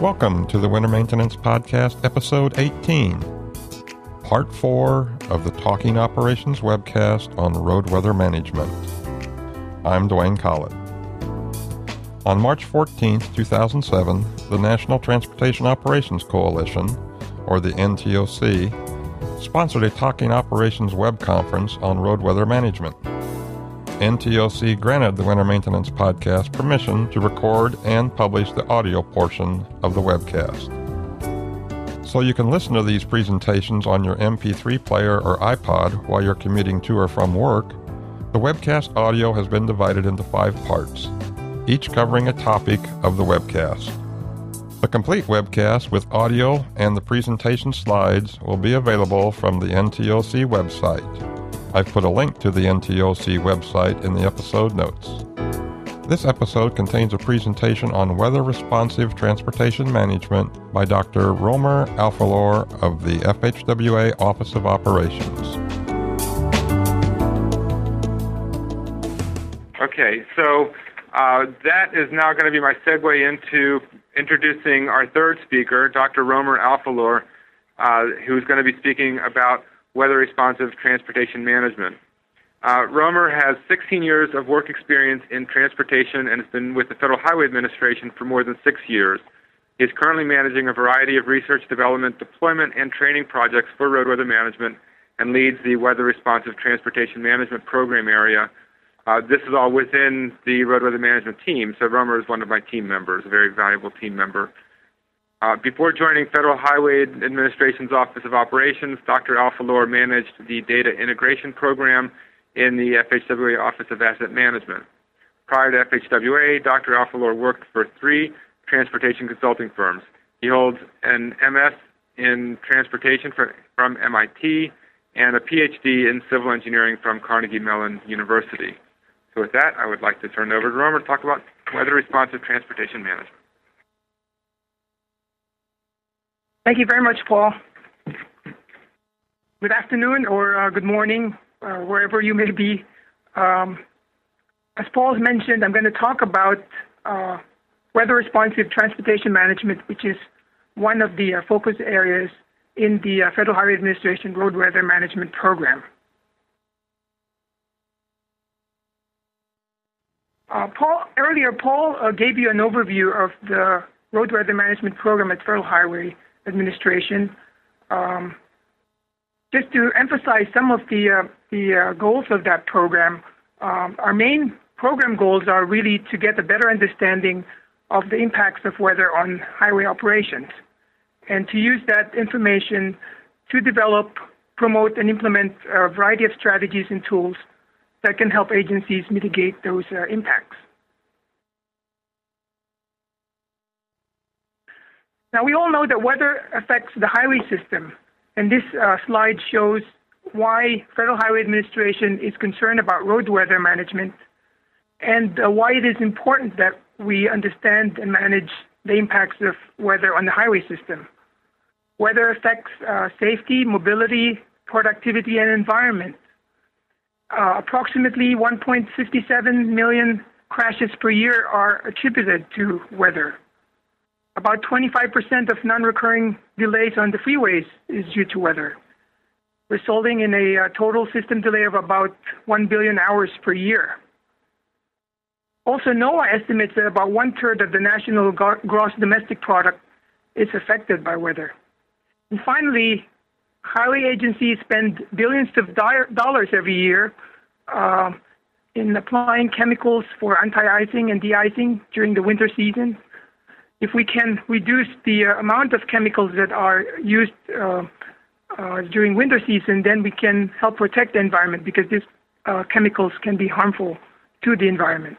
Welcome to the Winter Maintenance Podcast, Episode 18, Part 4 of the Talking Operations webcast on road weather management. I'm Dwayne Collett. On March 14, 2007, the National Transportation Operations Coalition, or the NTOC, sponsored a Talking Operations web conference on road weather management. NTOC granted the Winter Maintenance Podcast permission to record and publish the audio portion of the webcast. So you can listen to these presentations on your MP3 player or iPod while you're commuting to or from work. The webcast audio has been divided into five parts, each covering a topic of the webcast. The complete webcast with audio and the presentation slides will be available from the NTOC website. I've put a link to the NTOC website in the episode notes. This episode contains a presentation on weather responsive transportation management by Dr. Roemer Alfelor of the FHWA Office of Operations. Okay, so uh, that is now going to be my segue into introducing our third speaker, Dr. Roemer Alfelor, uh, who's going to be speaking about weather responsive transportation management. Uh, Roemer has 16 years of work experience in transportation and has been with the Federal Highway Administration for more than six years. He is currently managing a variety of research, development, deployment, and training projects for road weather management and leads the Weather Responsive Transportation Management Program area. Uh, this is all within the road weather management team, so Roemer is one of my team members, a very valuable team member. Uh, before joining Federal Highway Administration's Office of Operations, Dr. Alfelor managed the Data Integration Program in the FHWA Office of Asset Management. Prior to FHWA, Dr. Alfelor worked for three transportation consulting firms. He holds an MS in transportation from MIT and a PhD in civil engineering from Carnegie Mellon University. So with that, I would like to turn it over to Roemer to talk about weather responsive transportation management. Thank you very much, Paul. Good afternoon or uh, good morning, uh, wherever you may be. Um, as Paul has mentioned, I'm going to talk about uh, weather responsive transportation management, which is one of the uh, focus areas in the uh, Federal Highway Administration Road Weather Management Program. Uh, Paul, earlier, Paul gave you an overview of the Road Weather Management Program at Federal Highway administration. Um, just to emphasize some of the uh, the uh, goals of that program, um, our main program goals are really to get a better understanding of the impacts of weather on highway operations, and to use that information to develop, promote, and implement a variety of strategies and tools that can help agencies mitigate those uh, impacts. Now, we all know that weather affects the highway system, and this uh, slide shows why Federal Highway Administration is concerned about road weather management and uh, why it is important that we understand and manage the impacts of weather on the highway system. Weather affects uh, safety, mobility, productivity, and environment. Uh, approximately 1.57 million crashes per year are attributed to weather. About 25% of non-recurring delays on the freeways is due to weather, resulting in a uh, total system delay of about 1 billion hours per year. Also, NOAA estimates that about one third of the national gross domestic product is affected by weather. And finally, highway agencies spend billions of dollars every year uh, in applying chemicals for anti-icing and de-icing during the winter season if we can reduce the uh, amount of chemicals that are used uh, uh, during winter season, then we can help protect the environment because these chemicals can be harmful to the environment.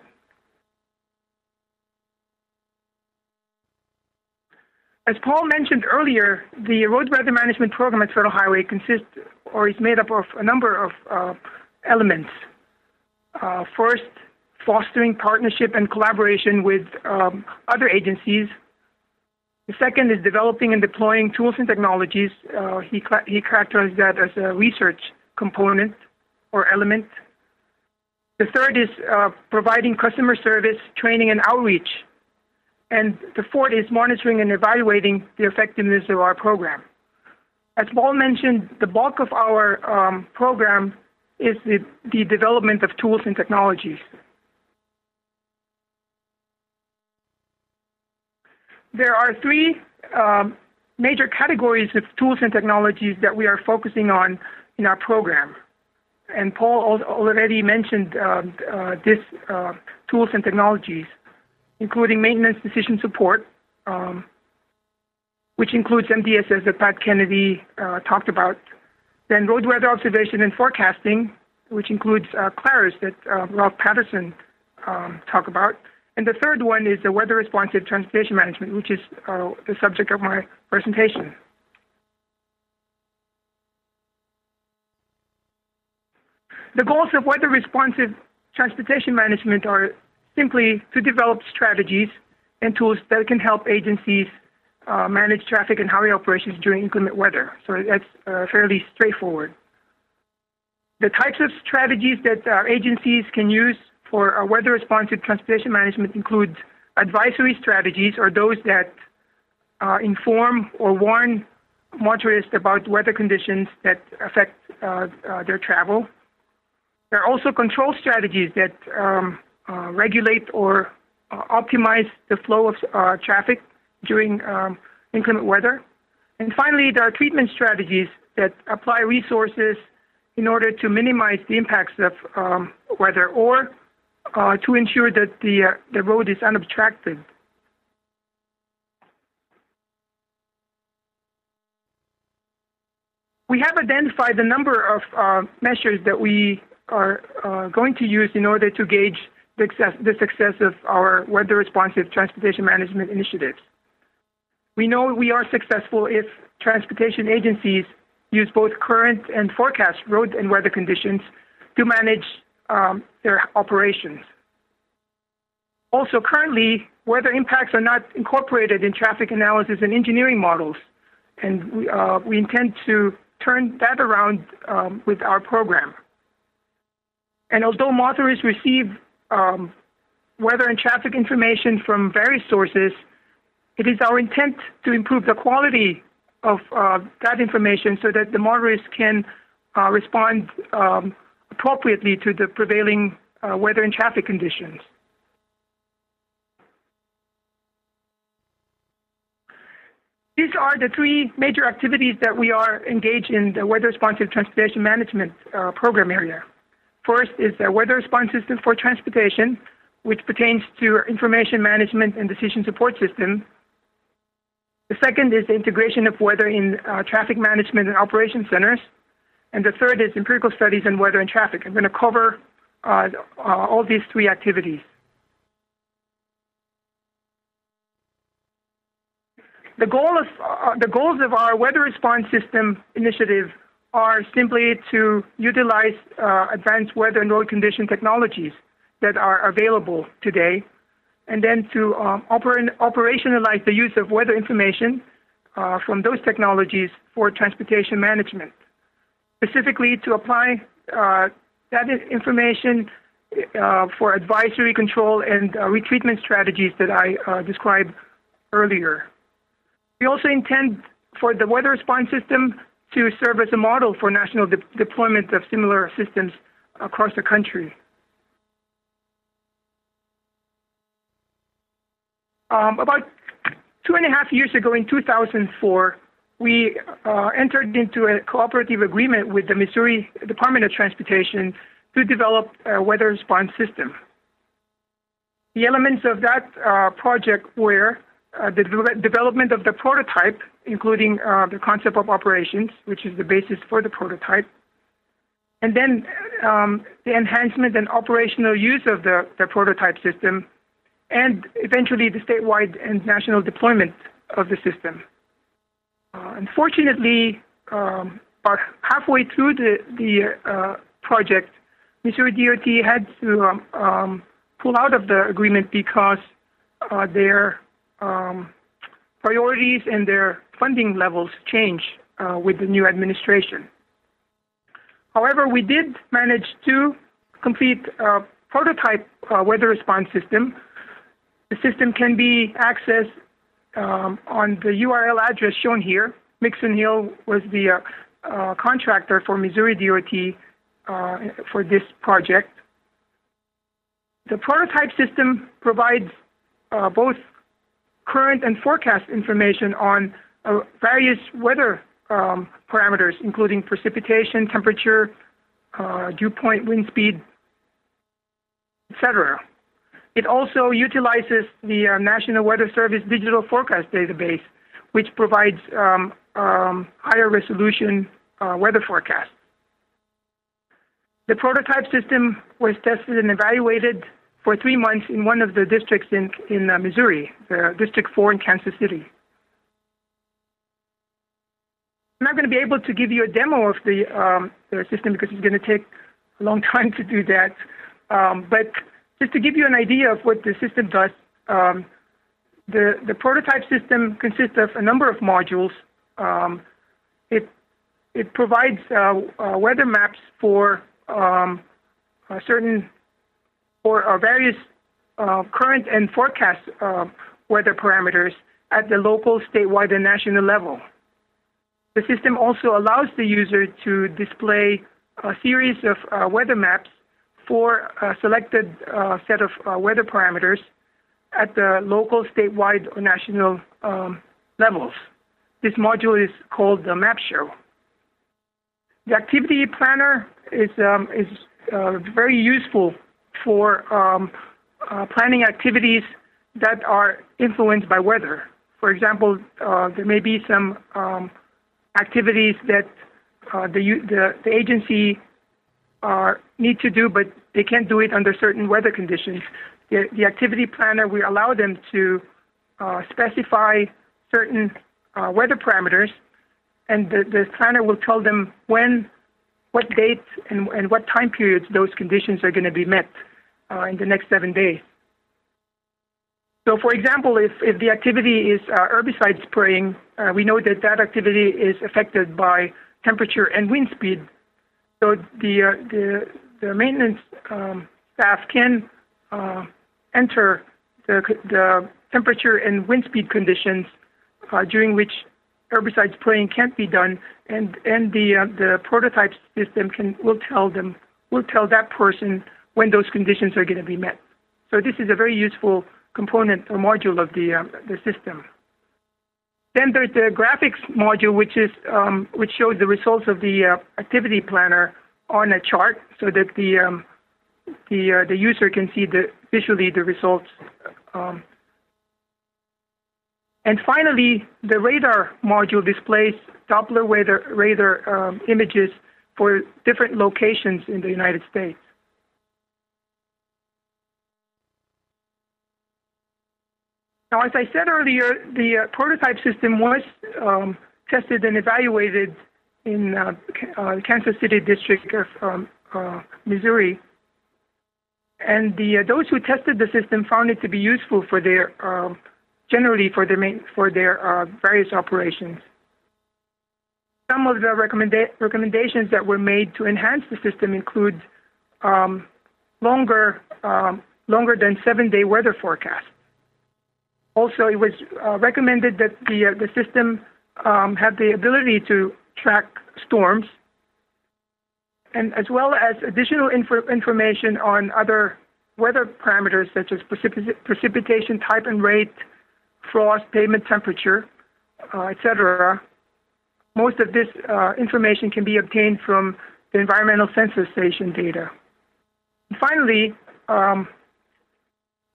As Paul mentioned earlier, the road weather management program at Federal Highway consists or is made up of a number of uh, elements. Uh, first, fostering partnership and collaboration with um, other agencies. The second is developing and deploying tools and technologies. Uh, he, he characterized that as a research component or element. The third is uh, providing customer service, training, and outreach. And the fourth is monitoring and evaluating the effectiveness of our program. As Paul mentioned, the bulk of our um, program is the, the development of tools and technologies. There are three um, major categories of tools and technologies that we are focusing on in our program. And Paul already mentioned uh, uh, this uh, tools and technologies, including maintenance decision support, um, which includes MDSS that Pat Kennedy uh, talked about. Then road weather observation and forecasting, which includes uh, Clarus that uh, Ralph Patterson um, talked about. And the third one is the weather responsive transportation management, which is uh, the subject of my presentation. The goals of weather responsive transportation management are simply to develop strategies and tools that can help agencies uh, manage traffic and highway operations during inclement weather. So that's uh, fairly straightforward. The types of strategies that our agencies can use for weather responsive transportation management include advisory strategies, or those that uh, inform or warn motorists about weather conditions that affect uh, uh, their travel. There are also control strategies that um, uh, regulate or uh, optimize the flow of uh, traffic during um, inclement weather. And finally, there are treatment strategies that apply resources in order to minimize the impacts of um, weather or uh, to ensure that the, uh, the road is unobstructed. We have identified a number of uh, measures that we are uh, going to use in order to gauge the success, the success of our weather responsive transportation management initiatives. We know we are successful if transportation agencies use both current and forecast road and weather conditions to manage um, their operations. Also, currently, weather impacts are not incorporated in traffic analysis and engineering models, and we, uh, we intend to turn that around um, with our program. And although motorists receive um, weather and traffic information from various sources, it is our intent to improve the quality of uh, that information so that the motorists can uh, respond um, appropriately to the prevailing uh, weather and traffic conditions. These are the three major activities that we are engaged in the weather responsive transportation management uh, program area. First is the weather response system for transportation, which pertains to information management and decision support system. The second is the integration of weather in uh, traffic management and operation centers. And the third is empirical studies on weather and traffic. I'm going to cover uh, uh, all these three activities. The, goal of, uh, the goals of our weather response system initiative are simply to utilize uh, advanced weather and road condition technologies that are available today, and then to um, oper- operationalize the use of weather information uh, from those technologies for transportation management. Specifically, to apply uh, that information uh, for advisory control and uh, retreatment strategies that I uh, described earlier. We also intend for the weather response system to serve as a model for national de- deployment of similar systems across the country. Um, about two and a half years ago, in 2004, we uh, entered into a cooperative agreement with the Missouri Department of Transportation to develop a weather response system. The elements of that uh, project were uh, the de- development of the prototype, including uh, the concept of operations, which is the basis for the prototype, and then um, the enhancement and operational use of the, the prototype system, and eventually the statewide and national deployment of the system. Uh, unfortunately, um, about halfway through the, the uh, project, Missouri DOT had to um, um, pull out of the agreement because uh, their um, priorities and their funding levels changed uh, with the new administration. However, we did manage to complete a prototype uh, weather response system The system can be accessed um, on the URL address shown here. Mixon Hill was the uh, uh, contractor for Missouri DOT uh, for this project. The prototype system provides uh, both current and forecast information on uh, various weather um, parameters, including precipitation, temperature, uh, dew point, wind speed, etc. It also utilizes the uh, National Weather Service digital forecast database, which provides um, um, higher resolution uh, weather forecasts. The prototype system was tested and evaluated for three months in one of the districts in, in uh, Missouri, the District 4 in Kansas City. I'm not going to be able to give you a demo of the, um, the system because it's going to take a long time to do that. Um, but just to give you an idea of what the system does, um, the, the prototype system consists of a number of modules. Um, it, it provides uh, uh, weather maps for um, certain or uh, various uh, current and forecast uh, weather parameters at the local, statewide, and national level. The system also allows the user to display a series of uh, weather maps for a selected uh, set of uh, weather parameters at the local, statewide, or national um, levels. This module is called the Map Show. The activity planner is, um, is very useful for um, uh, planning activities that are influenced by weather. For example, uh, there may be some um, activities that uh, the, the, the agency uh, need to do, but they can't do it under certain weather conditions. The, the activity planner, we allow them to uh, specify certain uh, weather parameters, and the, the planner will tell them when, what dates, and, and what time periods those conditions are going to be met uh, in the next seven days. So, for example, if, if the activity is uh, herbicide spraying, uh, we know that that activity is affected by temperature and wind speed. So the uh, the, the maintenance um, staff can uh, enter the, the temperature and wind speed conditions uh, during which herbicide spraying can't be done, and and the uh, the prototype system can will tell them will tell that person when those conditions are going to be met. So this is a very useful component or module of the, uh, the system. Then there's the graphics module, which is um, which shows the results of the uh, activity planner on a chart, so that the um, the uh, the user can see the visually the results. Um, and finally, the radar module displays Doppler radar, radar um, images for different locations in the United States. Now, as I said earlier, the uh, prototype system was um, tested and evaluated in uh, uh, Kansas City district of um, uh, Missouri. And the, uh, those who tested the system found it to be useful for their, um, generally for their, main, for their uh, various operations. Some of the recommenda- recommendations that were made to enhance the system include um, longer, um, longer than seven-day weather forecasts also, it was uh, recommended that the, uh, the system um, have the ability to track storms, and as well as additional inf- information on other weather parameters such as precip- precipitation type and rate, frost, pavement temperature, uh, etc. Most of this uh, information can be obtained from the environmental sensor station data. And finally, um,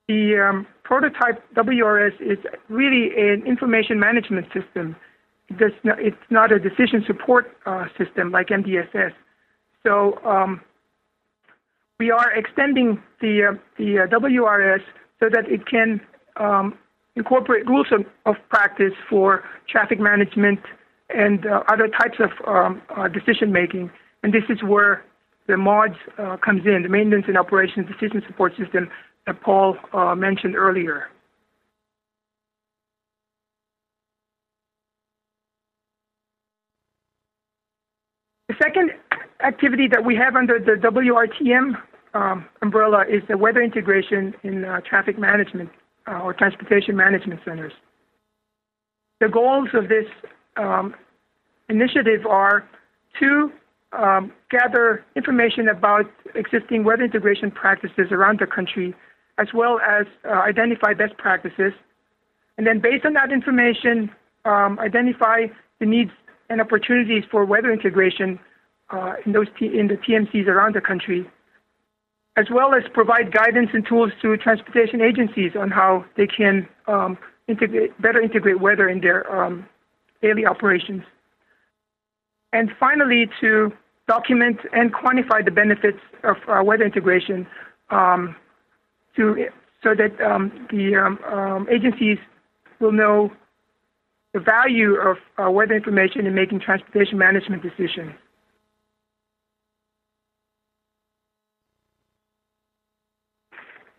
the um, prototype WRS is really an information management system. It's not a decision support uh, system like MDSS. So um, we are extending the, uh, the uh, WRS so that it can um, incorporate rules of, of, practice for traffic management and uh, other types of um, uh, decision making. And this is where the MODS uh, comes in, the Maintenance and Operations Decision Support System, that Paul uh, mentioned earlier. The second activity that we have under the WRTM um, umbrella is the weather integration in uh, traffic management uh, or transportation management centers. The goals of this um, initiative are to um, gather information about existing weather integration practices around the country, as well as uh, identify best practices, and then based on that information, um, identify the needs and opportunities for weather integration uh, in those T- in the TMCs around the country, as well as provide guidance and tools to transportation agencies on how they can um, integrate, better integrate weather in their um, daily operations. And finally, to document and quantify the benefits of uh, weather integration um, to, so that um, the um, um, agencies will know the value of uh, weather information in making transportation management decisions.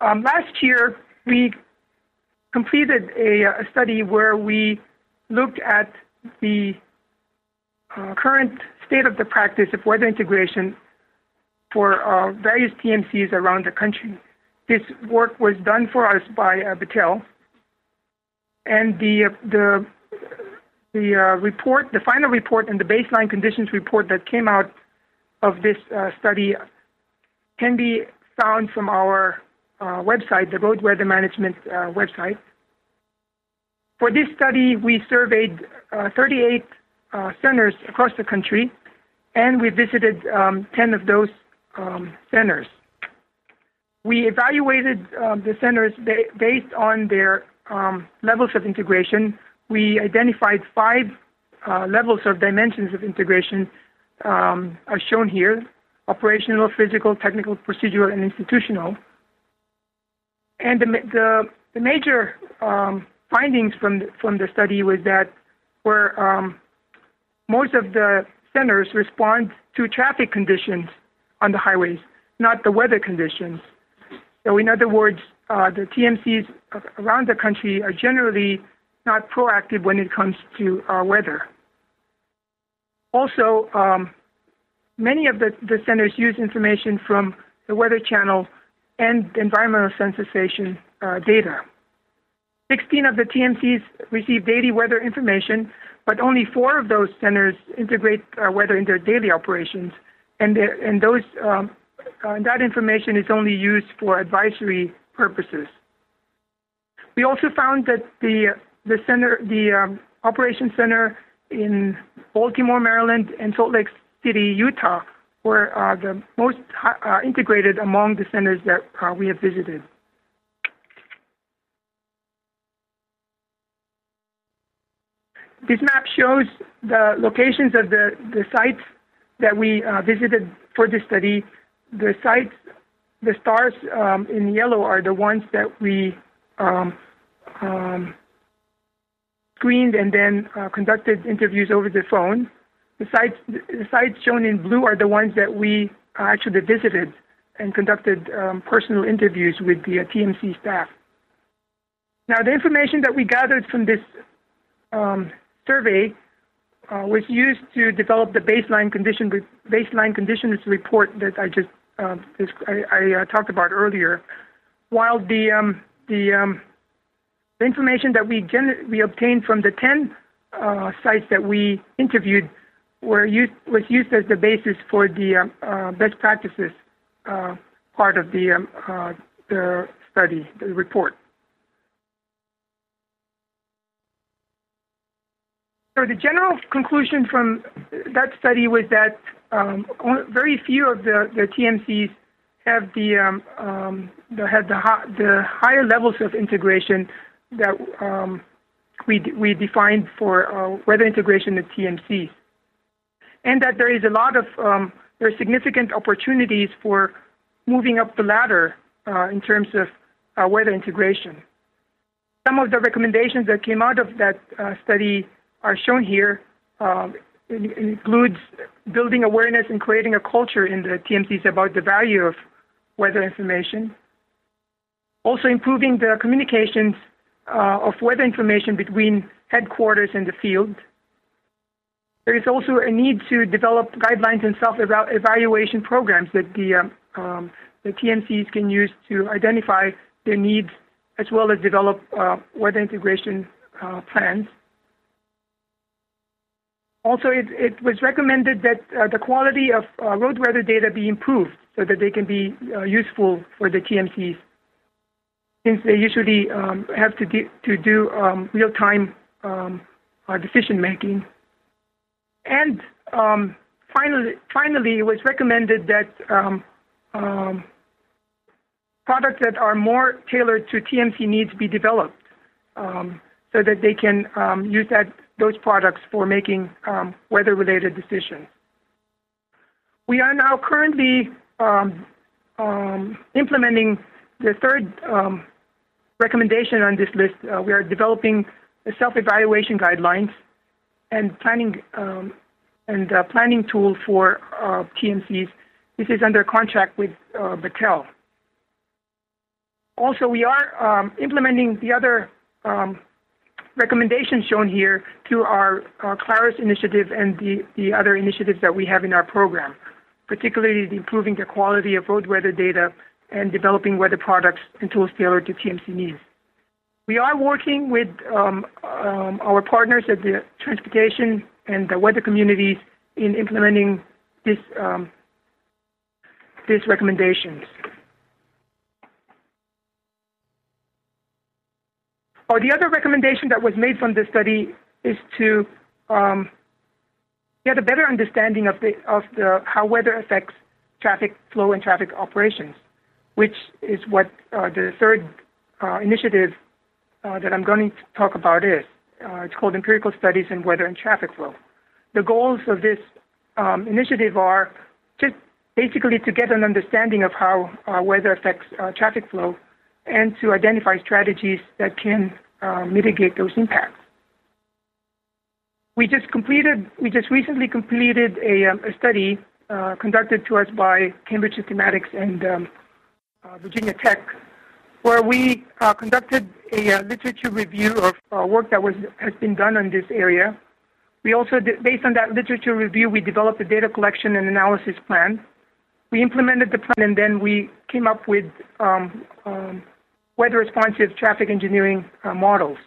Um, last year, we completed a, a, study where we looked at the uh, current state of the practice of weather integration for uh, various TMCs around the country. This work was done for us by uh, Battelle, and the the the uh, report, the final report, and the baseline conditions report that came out of this uh, study can be found from our uh, website, the Road Weather Management uh, website. For this study, we surveyed uh, 38 uh, centers across the country, and we visited um, 10 of those um, centers. We evaluated um, the centers ba- based on their um, levels of integration. We identified five uh, levels of dimensions of integration um, as shown here operational, physical, technical, procedural, and institutional. And the, the, the major um, findings from the, from the study was that where um, most of the centers respond to traffic conditions on the highways, not the weather conditions. So, in other words, uh, the TMCs around the country are generally not proactive when it comes to uh, weather. Also, um, many of the, the centers use information from the Weather Channel and environmental sensor station uh, data. 16 of the TMCs receive daily weather information, but only four of those centers integrate uh, weather in their daily operations, and, and those um, uh, that information is only used for advisory purposes. We also found that the the center, the um, operations center in Baltimore, Maryland, and Salt Lake City, Utah, were uh, the most uh, integrated among the centers that uh, we have visited. This map shows the locations of the, the sites that we uh, visited for this study. The sites the stars um, in yellow are the ones that we um, um, screened and then uh, conducted interviews over the phone. The sites, the sites shown in blue are the ones that we uh, actually visited and conducted um, personal interviews with the uh, TMC staff. Now, the information that we gathered from this um, survey uh, was used to develop the baseline condition baseline conditions report that I just um, I, I uh, talked about earlier, while the um, the, um, the information that we we obtained from the 10 uh, sites that we interviewed were used was used as the basis for the um, uh, best practices uh, part of the um, uh, the study, the report. So the general conclusion from that study was that um, very few of the, the TMCs have the, um, um, the have the, the higher levels of integration that um, we we defined for uh, weather integration at TMCs, and that there is a lot of um, there are significant opportunities for moving up the ladder uh, in terms of uh, weather integration. Some of the recommendations that came out of that uh, study are shown here. It includes building awareness and creating a culture in the TMCs about the value of weather information. Also improving the communications uh, of weather information between headquarters and the field. There is also a need to develop guidelines and self-evaluation programs that the, um, um, the TMCs can use to identify their needs as well as develop uh, weather integration uh, plans. Also, it, it, was recommended that uh, the quality of uh, road weather data be improved so that they can be uh, useful for the TMCs, since they usually um, have to, de- to do um, real-time um, uh, decision making. And um, finally, finally, it was recommended that um, um, products that are more tailored to TMC needs be developed so that they can use that those products for making um, weather-related decisions. We are now currently um, um, implementing the third recommendation on this list. Uh, we are developing the self-evaluation guidelines and planning and uh, planning tool for uh, TMCs. This is under contract with uh, Battelle. Also, we are um, implementing the other um, recommendations shown here through our, our Clarus initiative and the, the other initiatives that we have in our program, particularly improving the quality of road weather data and developing weather products and tools tailored to TMC needs. We are working with um, um, our partners at the transportation and the weather communities in implementing this, um, these recommendations. Or the other recommendation that was made from this study is to um, get a better understanding of the of the how weather affects traffic flow and traffic operations, which is what uh, the third uh, initiative uh, that I'm going to talk about is. Uh, it's called Empirical Studies in Weather and Traffic Flow. The goals of this um, initiative are just basically to get an understanding of how uh, weather affects uh, traffic flow and to identify strategies that can uh, mitigate those impacts. We just completed, we just recently completed a, um, a study uh, conducted to us by Cambridge Systematics and um, uh, Virginia Tech, where we uh, conducted a uh, literature review of uh, work that was has been done on this area. We also, did, based on that literature review, we developed a data collection and analysis plan. We implemented the plan, and then we came up with um, um, weather responsive traffic engineering uh, models.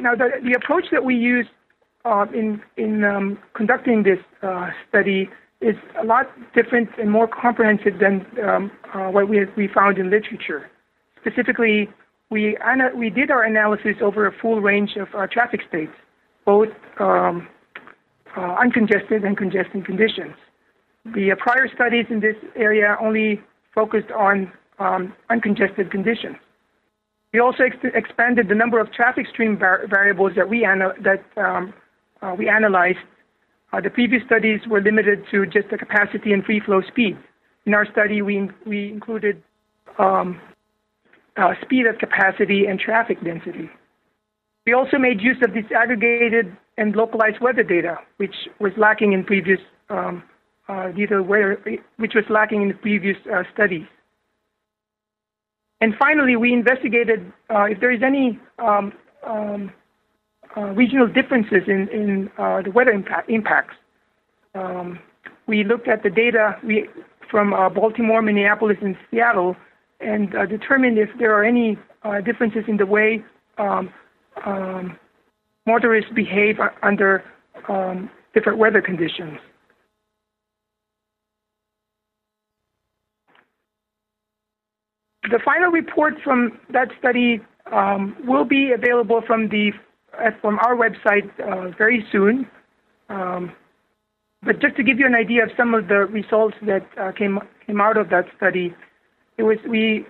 Now, the, the approach that we use uh, in, in um, conducting this uh, study is a lot different and more comprehensive than um, uh, what we, we found in literature. Specifically, we, we did our analysis over a full range of uh, traffic states, both um, uh, uncongested and congested conditions. The prior studies in this area only focused on um, uncongested conditions. We also ex- expanded the number of traffic stream var- variables that we, ana- that, um, uh, we analyzed. Uh, the previous studies were limited to just the capacity and free flow speed. In our study, we, we included um, uh, speed of capacity and traffic density. We also made use of disaggregated and localized weather data, which was lacking in previous um, uh, data where, which was lacking in the previous uh, studies. And finally, we investigated uh, if there is any um, um, uh, regional differences in, in uh, the weather impact, impacts. Um, we looked at the data we, from uh, Baltimore, Minneapolis, and Seattle and determined if there are any differences in the way um, um, motorists behave under um, different weather conditions. The final report from that study um, will be available from the uh, from our website uh, very soon. Um, but just to give you an idea of some of the results that uh, came came out of that study, it was we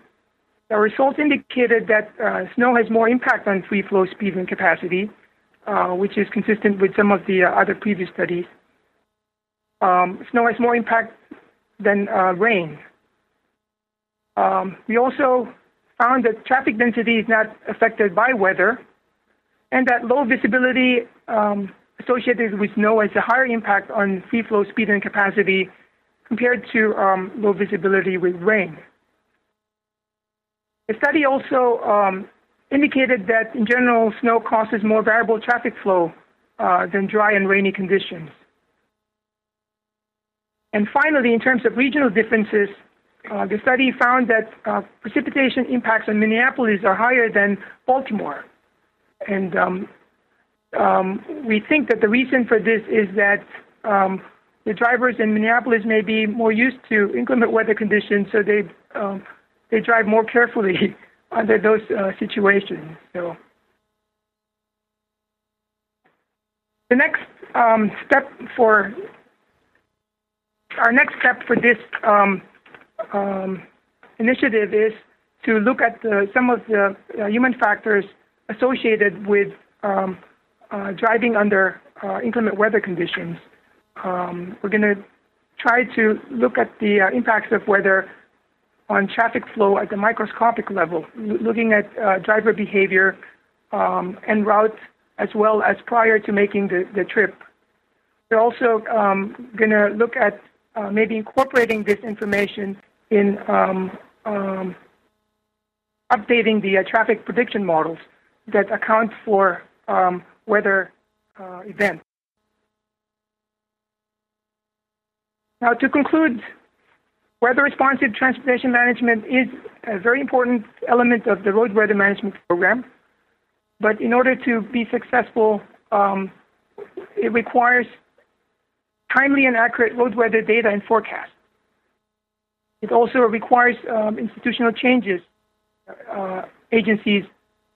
the results indicated that uh, snow has more impact on free flow speed and capacity, uh, which is consistent with some of the uh, other previous studies. Um, snow has more impact than rain. Um, we also found that traffic density is not affected by weather, and that low visibility um, associated with snow has a higher impact on free flow speed and capacity compared to um, low visibility with rain. The study also um, indicated that in general, snow causes more variable traffic flow uh, than dry and rainy conditions. And finally, in terms of regional differences, uh, the study found that uh, precipitation impacts on Minneapolis are higher than Baltimore. And um, um, we think that the reason for this is that um, the drivers in Minneapolis may be more used to inclement weather conditions, so they um, they drive more carefully under those uh, situations. So the next um, step for our next step for this um, initiative is to look at the, some of the uh, human factors associated with um, uh, driving under uh, inclement weather conditions. Um, we're going to try to look at the impacts of weather on traffic flow at the microscopic level, looking at driver behavior um, and route as well as prior to making the, the trip. We're also um, going to look at uh, maybe incorporating this information in um, um, updating the uh, traffic prediction models that account for um, weather uh, events. Now, to conclude, weather responsive transportation management is a very important element of the road weather management program. But in order to be successful, um, it requires timely and accurate road weather data and forecasts. It also requires um, institutional changes, uh, agencies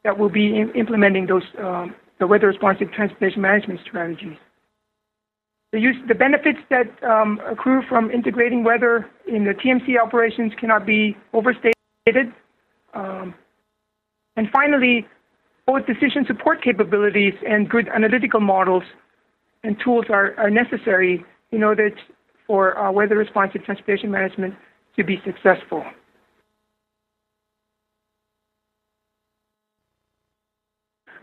that will be implementing those um, the weather responsive transportation management strategies. The, use, the benefits that um, accrue from integrating weather in the TMC operations cannot be overstated. Um, and finally, both decision support capabilities and good analytical models and tools are, are necessary in order for uh, weather responsive transportation management to be successful.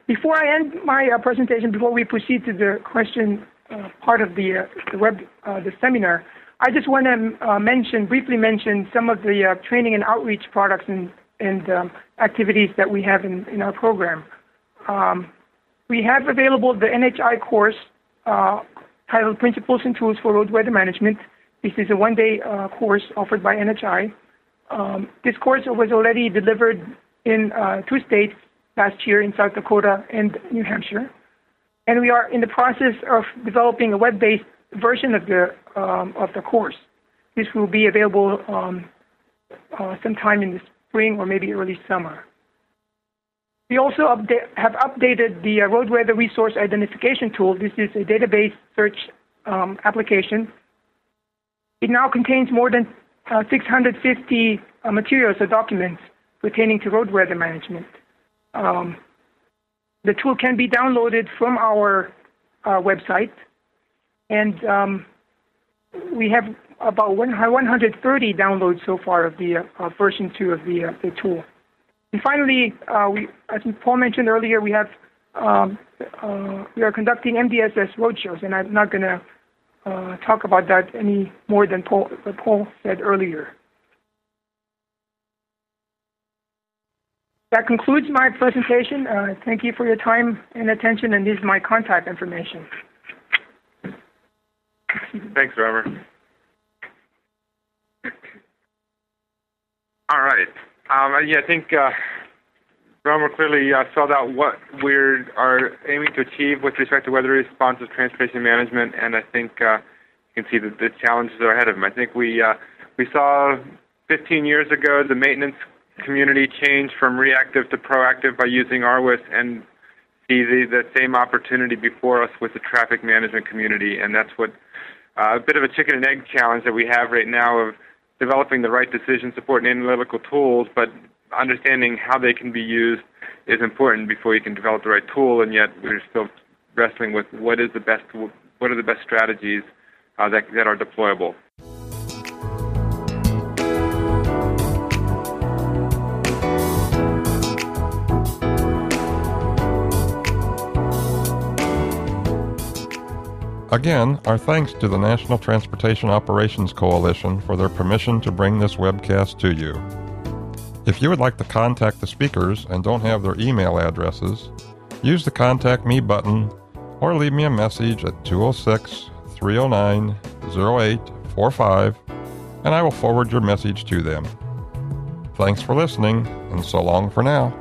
Before I end my uh, presentation, before we proceed to the question uh, part of the, uh, the web uh, the seminar, I just want to uh, mention briefly mention some of the training and outreach products and and um, activities that we have in, in our program. Um, we have available the NHI course titled Principles and Tools for Road Weather Management. This is a one-day course offered by NHI. Um, this course was already delivered in two states last year in South Dakota and New Hampshire. And we are in the process of developing a web-based version of the um, of the course. This will be available um, uh, sometime in the spring or maybe early summer. We also upda- have updated the uh, road weather resource identification tool. This is a database search um, application. It now contains more than uh, 650 uh, materials or documents pertaining to road weather management. Um, the tool can be downloaded from our uh, website, and um, we have about 130 downloads so far of the uh, version 2 of the, uh, the tool. And finally, uh, we, as Paul mentioned earlier, we have um, we are conducting MDSS roadshows, and I'm not going to uh, talk about that any more than Paul, Paul said earlier. That concludes my presentation. Uh, thank you for your time and attention, and this is my contact information. Thanks, Robert. All right. Um, yeah, I think uh, Robert clearly uh, spelled out what we are aiming to achieve with respect to weather responsive transportation management, and I think uh, you can see that the challenges are ahead of them. I think we uh, we saw 15 years ago the maintenance community change from reactive to proactive by using RWIS and see the, the same opportunity before us with the traffic management community. And that's what uh, a bit of a chicken and egg challenge that we have right now of developing the right decision support and analytical tools, but understanding how they can be used is important before you can develop the right tool. And yet we're still wrestling with what is the best, what are the best strategies uh, that, that are deployable. Again, our thanks to the National Transportation Operations Coalition for their permission to bring this webcast to you. If you would like to contact the speakers and don't have their email addresses, use the Contact Me button or leave me a message at 206 309 0845 and I will forward your message to them. Thanks for listening, and so long for now.